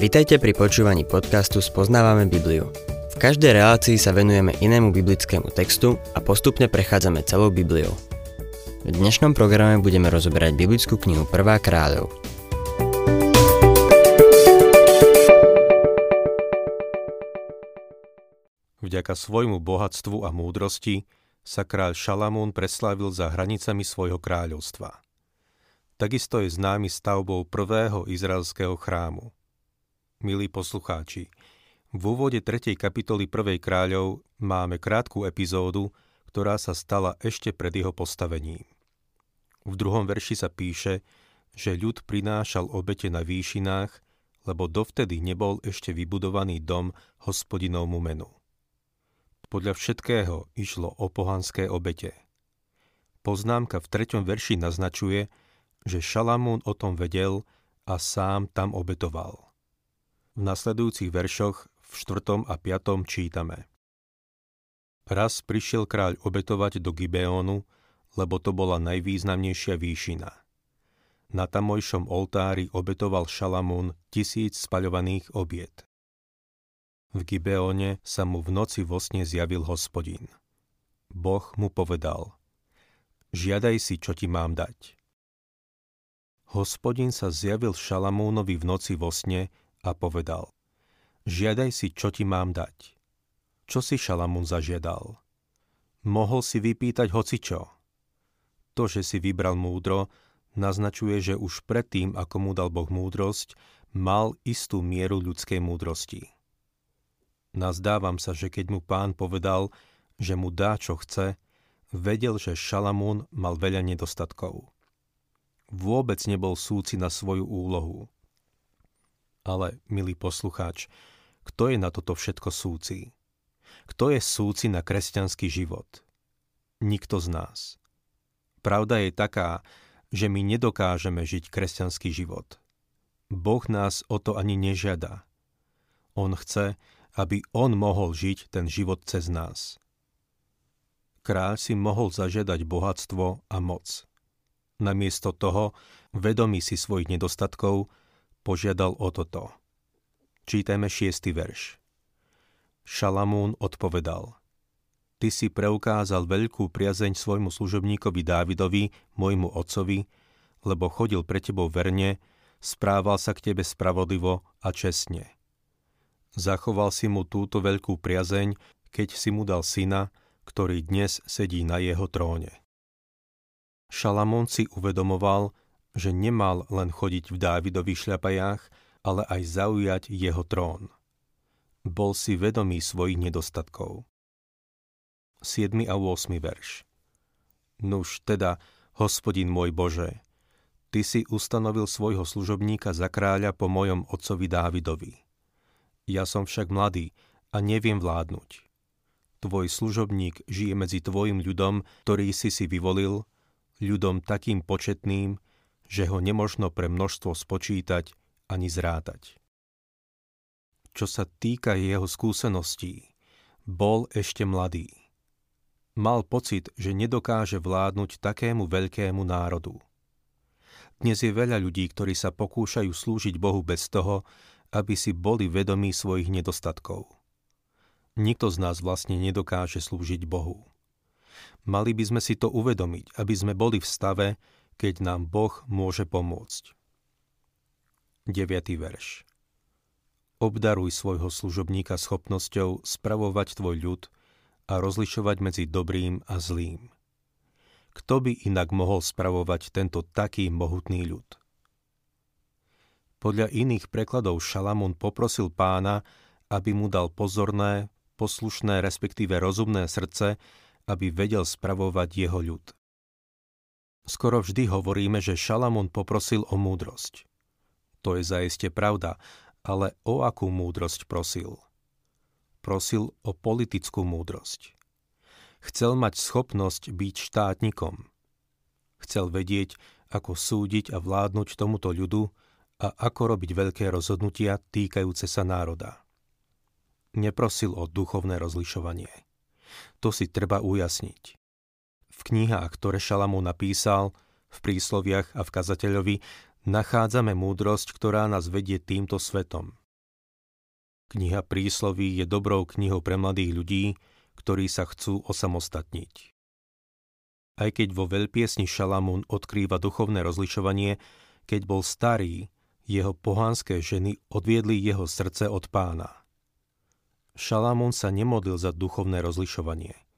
Vitajte pri počúvaní podcastu Spoznávame Bibliu. V každej relácii sa venujeme inému biblickému textu a postupne prechádzame celou Bibliou. V dnešnom programe budeme rozoberať biblickú knihu Prvá kráľov. Vďaka svojmu bohatstvu a múdrosti sa kráľ Šalamún preslávil za hranicami svojho kráľovstva. Takisto je známy stavbou prvého izraelského chrámu. Milí poslucháči, v úvode 3. kapitoly 1. kráľov máme krátku epizódu, ktorá sa stala ešte pred jeho postavením. V druhom verši sa píše, že ľud prinášal obete na výšinách, lebo dovtedy nebol ešte vybudovaný dom hospodinovmu menu. Podľa všetkého išlo o pohanské obete. Poznámka v treťom verši naznačuje, že Šalamún o tom vedel a sám tam obetoval. V nasledujúcich veršoch v 4. a 5. čítame. Raz prišiel kráľ obetovať do Gibeónu, lebo to bola najvýznamnejšia výšina. Na tamojšom oltári obetoval Šalamún tisíc spaľovaných obiet. V Gibeóne sa mu v noci vo sne zjavil hospodin. Boh mu povedal, žiadaj si, čo ti mám dať. Hospodin sa zjavil Šalamúnovi v noci vo sne a povedal, žiadaj si, čo ti mám dať. Čo si Šalamún zažiadal? Mohol si vypýtať hocičo. To, že si vybral múdro, naznačuje, že už predtým, ako mu dal Boh múdrosť, mal istú mieru ľudskej múdrosti. Nazdávam sa, že keď mu pán povedal, že mu dá, čo chce, vedel, že Šalamún mal veľa nedostatkov vôbec nebol súci na svoju úlohu. Ale, milý poslucháč, kto je na toto všetko súci? Kto je súci na kresťanský život? Nikto z nás. Pravda je taká, že my nedokážeme žiť kresťanský život. Boh nás o to ani nežiada. On chce, aby On mohol žiť ten život cez nás. Kráľ si mohol zažiadať bohatstvo a moc. Namiesto toho, vedomý si svojich nedostatkov, požiadal o toto. Čítajme šiestý verš. Šalamún odpovedal. Ty si preukázal veľkú priazeň svojmu služobníkovi Dávidovi, môjmu otcovi, lebo chodil pre tebou verne, správal sa k tebe spravodlivo a čestne. Zachoval si mu túto veľkú priazeň, keď si mu dal syna, ktorý dnes sedí na jeho tróne. Šalamón si uvedomoval, že nemal len chodiť v Dávidových šľapajách, ale aj zaujať jeho trón. Bol si vedomý svojich nedostatkov. 7. a 8. verš Nuž teda, hospodin môj Bože, Ty si ustanovil svojho služobníka za kráľa po mojom otcovi Dávidovi. Ja som však mladý a neviem vládnuť. Tvoj služobník žije medzi tvojim ľudom, ktorý si si vyvolil, ľudom takým početným, že ho nemožno pre množstvo spočítať ani zrátať. Čo sa týka jeho skúseností, bol ešte mladý. Mal pocit, že nedokáže vládnuť takému veľkému národu. Dnes je veľa ľudí, ktorí sa pokúšajú slúžiť Bohu bez toho, aby si boli vedomí svojich nedostatkov. Nikto z nás vlastne nedokáže slúžiť Bohu. Mali by sme si to uvedomiť, aby sme boli v stave, keď nám Boh môže pomôcť. 9. verš Obdaruj svojho služobníka schopnosťou spravovať tvoj ľud a rozlišovať medzi dobrým a zlým. Kto by inak mohol spravovať tento taký mohutný ľud? Podľa iných prekladov Šalamún poprosil pána, aby mu dal pozorné, poslušné, respektíve rozumné srdce, aby vedel spravovať jeho ľud. Skoro vždy hovoríme, že Šalamún poprosil o múdrosť. To je zaiste pravda, ale o akú múdrosť prosil? Prosil o politickú múdrosť. Chcel mať schopnosť byť štátnikom. Chcel vedieť, ako súdiť a vládnuť tomuto ľudu a ako robiť veľké rozhodnutia týkajúce sa národa. Neprosil o duchovné rozlišovanie. To si treba ujasniť. V knihách, ktoré Šalamú napísal, v prísloviach a v kazateľovi nachádzame múdrosť, ktorá nás vedie týmto svetom. Kniha prísloví je dobrou knihou pre mladých ľudí, ktorí sa chcú osamostatniť. Aj keď vo veľpiesni Šalamún odkrýva duchovné rozlišovanie, keď bol starý, jeho pohánske ženy odviedli jeho srdce od pána. Šalamún sa nemodlil za duchovné rozlišovanie.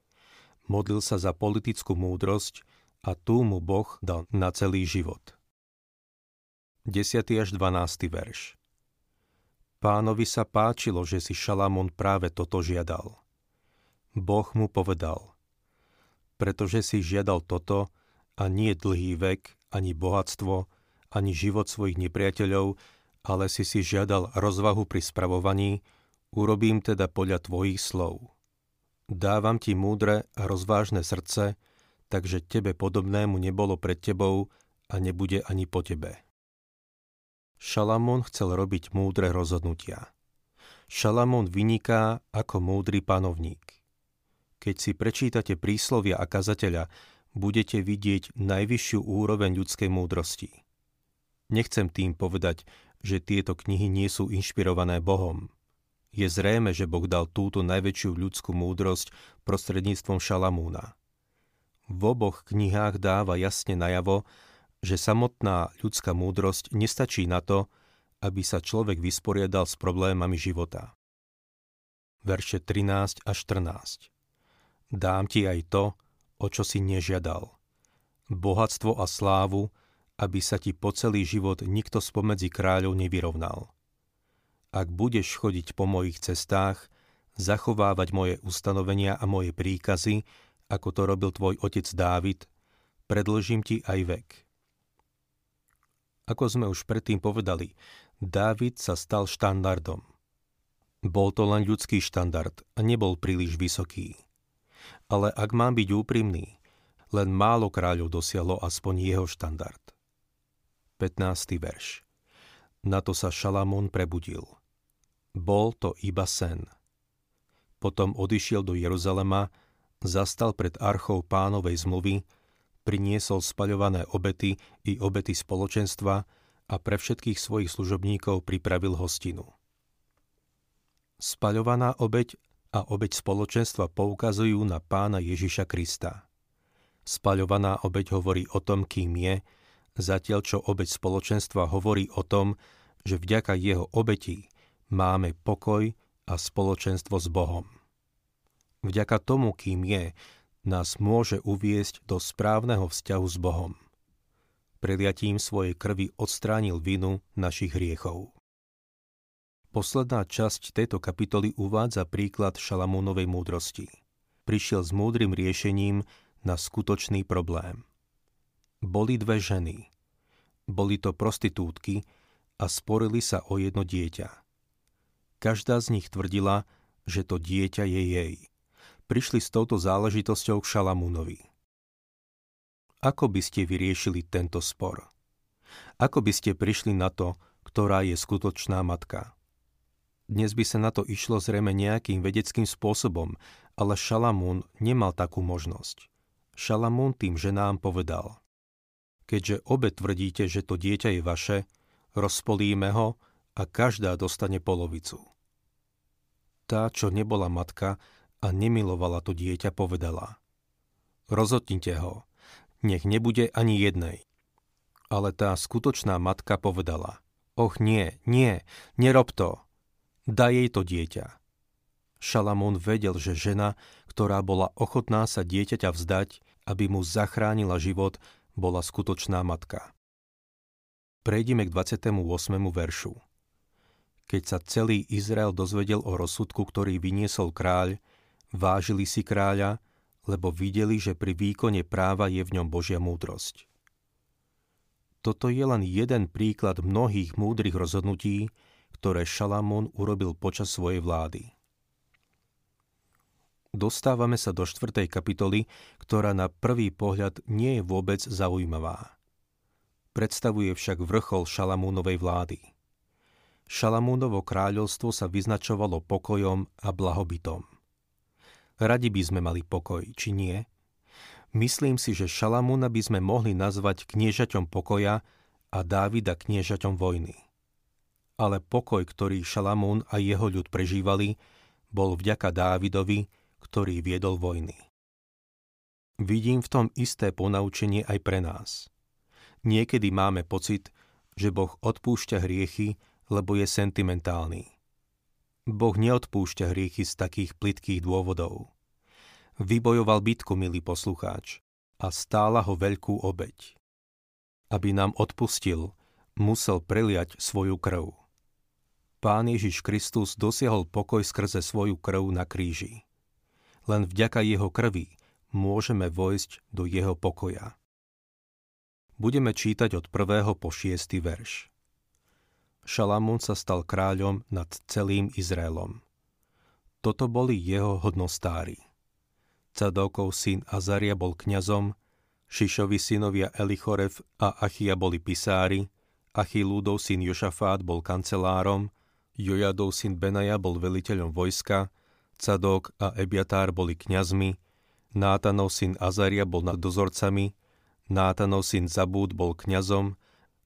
Modlil sa za politickú múdrosť a tú mu Boh dal na celý život. 10. až 12. verš Pánovi sa páčilo, že si Šalamún práve toto žiadal. Boh mu povedal, pretože si žiadal toto a nie dlhý vek, ani bohatstvo, ani život svojich nepriateľov, ale si si žiadal rozvahu pri spravovaní, urobím teda podľa tvojich slov. Dávam ti múdre a rozvážne srdce, takže tebe podobnému nebolo pred tebou a nebude ani po tebe. Šalamón chcel robiť múdre rozhodnutia. Šalamón vyniká ako múdry panovník. Keď si prečítate príslovia a kazateľa, budete vidieť najvyššiu úroveň ľudskej múdrosti. Nechcem tým povedať, že tieto knihy nie sú inšpirované Bohom. Je zrejme, že Boh dal túto najväčšiu ľudskú múdrosť prostredníctvom Šalamúna. V oboch knihách dáva jasne najavo, že samotná ľudská múdrosť nestačí na to, aby sa človek vysporiadal s problémami života. Verše 13 a 14 Dám ti aj to, o čo si nežiadal. Bohatstvo a slávu, aby sa ti po celý život nikto spomedzi kráľov nevyrovnal. Ak budeš chodiť po mojich cestách, zachovávať moje ustanovenia a moje príkazy, ako to robil tvoj otec Dávid, predlžím ti aj vek. Ako sme už predtým povedali, Dávid sa stal štandardom. Bol to len ľudský štandard a nebol príliš vysoký. Ale ak mám byť úprimný, len málo kráľov dosiahlo aspoň jeho štandard. 15. verš Na to sa Šalamón prebudil. Bol to iba sen. Potom odišiel do Jeruzalema, zastal pred archou pánovej zmluvy, priniesol spaľované obety i obety spoločenstva a pre všetkých svojich služobníkov pripravil hostinu. Spaľovaná obeď a obeď spoločenstva poukazujú na pána Ježiša Krista. Spaľovaná obeď hovorí o tom, kým je, zatiaľ čo obeď spoločenstva hovorí o tom, že vďaka jeho obeti máme pokoj a spoločenstvo s Bohom. Vďaka tomu, kým je, nás môže uviesť do správneho vzťahu s Bohom. Preliatím svojej krvi odstránil vinu našich hriechov. Posledná časť tejto kapitoly uvádza príklad Šalamúnovej múdrosti. Prišiel s múdrym riešením na skutočný problém. Boli dve ženy. Boli to prostitútky a sporili sa o jedno dieťa. Každá z nich tvrdila, že to dieťa je jej. Prišli s touto záležitosťou k Šalamúnovi. Ako by ste vyriešili tento spor? Ako by ste prišli na to, ktorá je skutočná matka? Dnes by sa na to išlo zrejme nejakým vedeckým spôsobom, ale Šalamún nemal takú možnosť. Šalamún tým ženám povedal, keďže obe tvrdíte, že to dieťa je vaše, rozpolíme ho a každá dostane polovicu. Tá, čo nebola matka a nemilovala to dieťa, povedala, rozhodnite ho, nech nebude ani jednej. Ale tá skutočná matka povedala, och nie, nie, nerob to, daj jej to dieťa. Šalamún vedel, že žena, ktorá bola ochotná sa dieťaťa vzdať, aby mu zachránila život, bola skutočná matka. Prejdime k 28. veršu. Keď sa celý Izrael dozvedel o rozsudku, ktorý vyniesol kráľ, vážili si kráľa, lebo videli, že pri výkone práva je v ňom Božia múdrosť. Toto je len jeden príklad mnohých múdrych rozhodnutí, ktoré Šalamón urobil počas svojej vlády. Dostávame sa do štvrtej kapitoly, ktorá na prvý pohľad nie je vôbec zaujímavá. Predstavuje však vrchol Šalamúnovej vlády. Šalamúnovo kráľovstvo sa vyznačovalo pokojom a blahobytom. Radi by sme mali pokoj, či nie? Myslím si, že Šalamúna by sme mohli nazvať kniežaťom pokoja a Dávida kniežaťom vojny. ale pokoj, ktorý Šalamún a jeho ľud prežívali, bol vďaka Dávidovi, ktorý viedol vojny. Vidím v tom isté ponaučenie aj pre nás. Niekedy máme pocit, že Boh odpúšťa hriechy, lebo je sentimentálny. Boh neodpúšťa hriechy z takých plitkých dôvodov. Vybojoval bitku, milý poslucháč, a stála ho veľkú obeď. Aby nám odpustil, musel preliať svoju krv. Pán Ježiš Kristus dosiahol pokoj skrze svoju krv na kríži. Len vďaka jeho krvi môžeme vojsť do jeho pokoja. Budeme čítať od 1. po 6. verš. Šalamún sa stal kráľom nad celým Izraelom. Toto boli jeho hodnostári. Cadokov syn Azaria bol kňazom, Šišovi synovia Elichorev a Achia boli pisári, Achilúdov syn Jošafát bol kancelárom, Jojadov syn Benaja bol veliteľom vojska, Cadok a Ebiatár boli kňazmi, Nátanov syn Azaria bol nad dozorcami, Nátanov syn Zabúd bol kňazom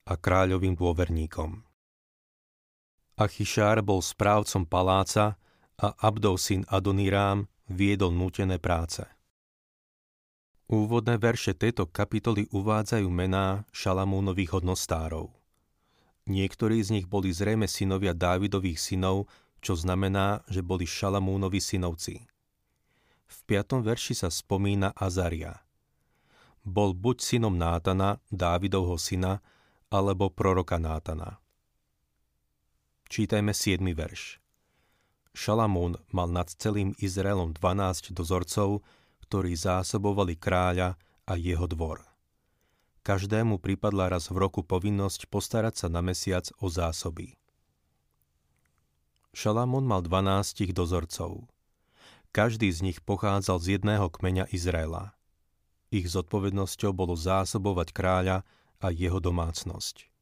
a kráľovým dôverníkom. Achyšár bol správcom paláca a Abdov syn Adonirám viedol nútené práce. Úvodné verše tejto kapitoly uvádzajú mená Šalamúnových hodnostárov. Niektorí z nich boli zrejme synovia Dávidových synov, čo znamená, že boli Šalamúnovi synovci. V 5. verši sa spomína Azaria. Bol buď synom Nátana, Dávidovho syna, alebo proroka Nátana. Čítajme 7. verš. Šalamún mal nad celým Izraelom 12 dozorcov, ktorí zásobovali kráľa a jeho dvor. Každému pripadla raz v roku povinnosť postarať sa na mesiac o zásoby. Šalamún mal 12 dozorcov. Každý z nich pochádzal z jedného kmeňa Izraela. Ich zodpovednosťou bolo zásobovať kráľa a jeho domácnosť.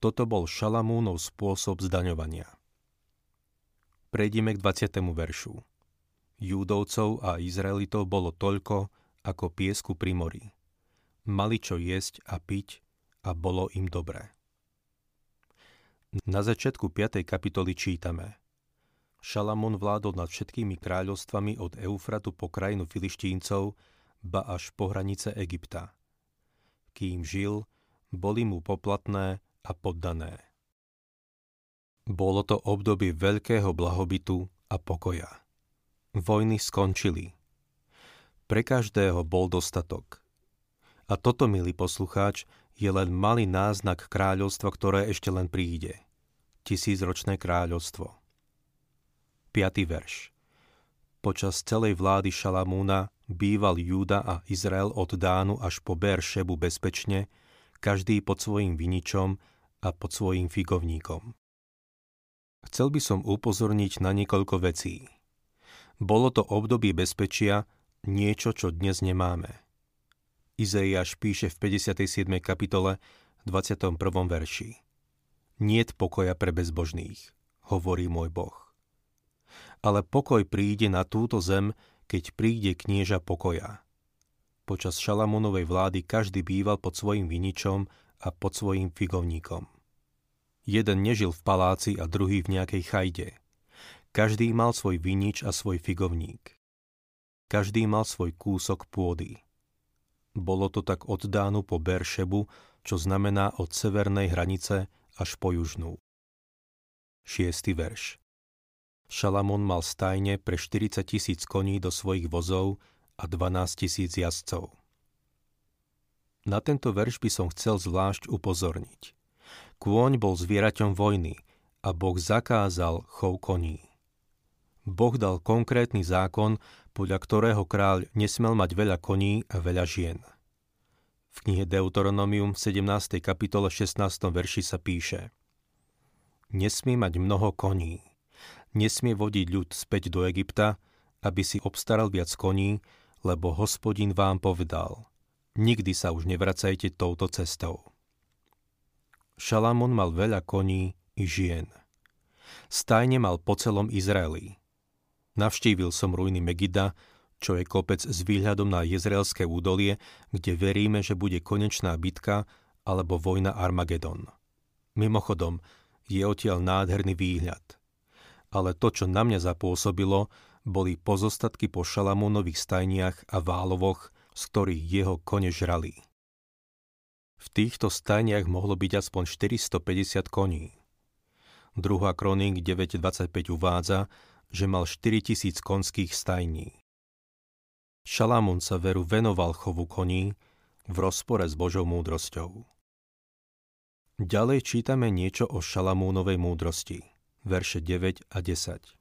Toto bol Šalamúnov spôsob zdaňovania. Prejdime k 20. veršu. Júdovcov a Izraelitov bolo toľko, ako piesku pri mori mali čo jesť a piť a bolo im dobré. Na začiatku 5. kapitoly čítame Šalamón vládol nad všetkými kráľovstvami od Eufratu po krajinu filištíncov, ba až po hranice Egypta. Kým žil, boli mu poplatné a poddané. Bolo to obdobie veľkého blahobytu a pokoja. Vojny skončili. Pre každého bol dostatok. A toto, milý poslucháč, je len malý náznak kráľovstva, ktoré ešte len príde. Tisícročné kráľovstvo. 5. verš. Počas celej vlády Šalamúna býval Júda a Izrael od Dánu až po Beršebu bezpečne, každý pod svojim viničom a pod svojim figovníkom. Chcel by som upozorniť na niekoľko vecí. Bolo to obdobie bezpečia, niečo, čo dnes nemáme. Izaiáš píše v 57. kapitole 21. verši. Niet pokoja pre bezbožných, hovorí môj Boh. Ale pokoj príde na túto zem, keď príde knieža pokoja. Počas Šalamúnovej vlády každý býval pod svojim viničom a pod svojim figovníkom. Jeden nežil v paláci a druhý v nejakej chajde. Každý mal svoj vinič a svoj figovník. Každý mal svoj kúsok pôdy. Bolo to tak od Dánu po Beršebu, čo znamená od severnej hranice až po južnú. 6. verš Šalamón mal stajne pre 40 tisíc koní do svojich vozov a 12 tisíc jazdcov. Na tento verš by som chcel zvlášť upozorniť. Kôň bol zvieraťom vojny a Boh zakázal chov koní. Boh dal konkrétny zákon, podľa ktorého kráľ nesmel mať veľa koní a veľa žien. V knihe Deuteronomium v 17. kapitole 16. verši sa píše Nesmie mať mnoho koní. Nesmie vodiť ľud späť do Egypta, aby si obstaral viac koní, lebo hospodin vám povedal Nikdy sa už nevracajte touto cestou. Šalamón mal veľa koní i žien. Stajne mal po celom Izraeli. Navštívil som ruiny Megida, čo je kopec s výhľadom na Jezreelské údolie, kde veríme, že bude konečná bitka alebo vojna Armagedon. Mimochodom, Je odtiaľ nádherný výhľad. Ale to, čo na mňa zapôsobilo, boli pozostatky po Šalamúnových stajniach a válovoch, z ktorých jeho kone žrali. V týchto stajniach mohlo byť aspoň 450 koní. Druhá kroník 9.25 uvádza, že mal 4000 konských stajní. Šalamún sa veru venoval chovu koní v rozpore s Božou múdrosťou. Ďalej čítame niečo o Šalamúnovej múdrosti, verše 9 a 10.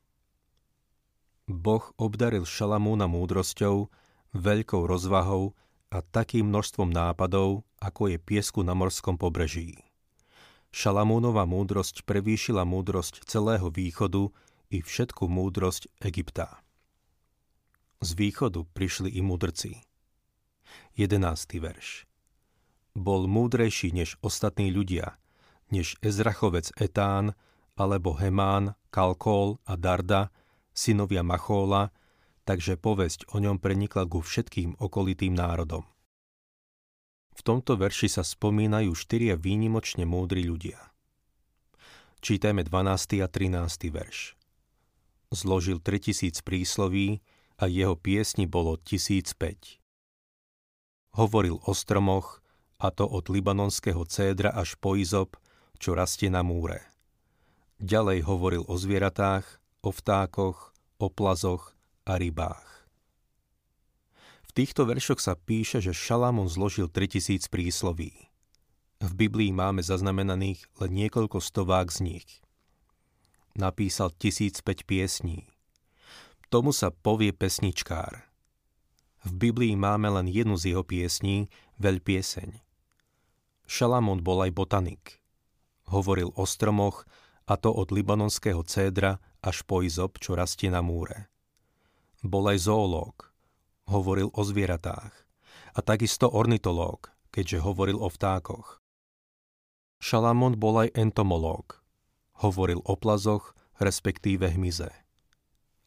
Boh obdaril Šalamúna múdrosťou, veľkou rozvahou a takým množstvom nápadov, ako je piesku na morskom pobreží. Šalamúnova múdrosť prevýšila múdrosť celého východu i všetku múdrosť Egypta. Z východu prišli i mudrci. 11. verš Bol múdrejší než ostatní ľudia, než Ezrachovec Etán, alebo Hemán, Kalkol a Darda, synovia Machóla, takže povesť o ňom prenikla ku všetkým okolitým národom. V tomto verši sa spomínajú štyria výnimočne múdri ľudia. Čítajme 12. a 13. verš. Zložil 3000 prísloví a jeho piesni bolo 1005. Hovoril o stromoch, a to od libanonského cédra až po izop, čo rastie na múre. Ďalej hovoril o zvieratách, o vtákoch, o plazoch a rybách. V týchto veršoch sa píše, že Šalamón zložil 3000 prísloví. V Biblii máme zaznamenaných len niekoľko stovák z nich. Napísal 1005 piesní. Tomu sa povie pesničkár. V Biblii máme len jednu z jeho piesní, veľpieseň. Šalamón bol aj botanik. Hovoril o stromoch, a to od libanonského cédra až po izop, čo rastie na múre. Bol aj zoológ, hovoril o zvieratách a takisto ornitológ, keďže hovoril o vtákoch. Šalamón bol aj entomológ, hovoril o plazoch, respektíve hmyze.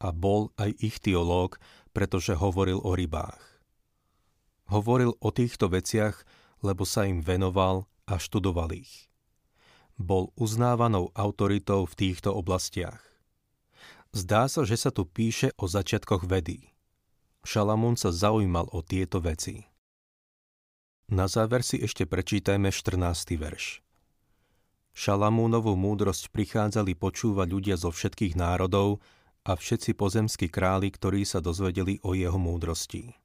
A bol aj ichtiológ, pretože hovoril o rybách. Hovoril o týchto veciach, lebo sa im venoval a študoval ich. Bol uznávanou autoritou v týchto oblastiach. Zdá sa, že sa tu píše o začiatkoch vedy. Šalamún sa zaujímal o tieto veci. Na záver si ešte prečítajme 14. verš. Šalamúnovú múdrosť prichádzali počúvať ľudia zo všetkých národov a všetci pozemskí králi, ktorí sa dozvedeli o jeho múdrosti.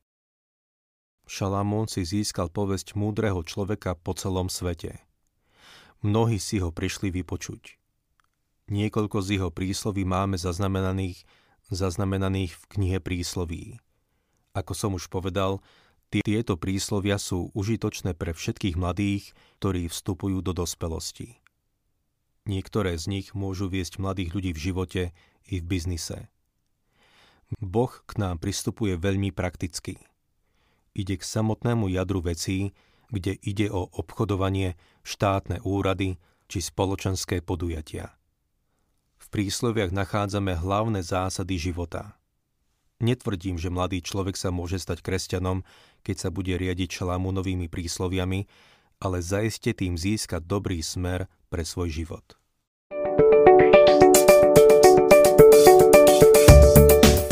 Šalamún si získal povesť múdreho človeka po celom svete. Mnohí si ho prišli vypočuť. Niekoľko z jeho prísloví máme zaznamenaných, zaznamenaných v knihe prísloví. Ako som už povedal, tieto príslovia sú užitočné pre všetkých mladých, ktorí vstupujú do dospelosti. Niektoré z nich môžu viesť mladých ľudí v živote i v biznise. Boh k nám pristupuje veľmi prakticky. Ide k samotnému jadru vecí, kde ide o obchodovanie, štátne úrady či spoločenské podujatia. V prísloviach nachádzame hlavné zásady života – Netvrdím, že mladý človek sa môže stať kresťanom, keď sa bude riadiť šalamúnovými prísloviami, ale zaiste tým získať dobrý smer pre svoj život.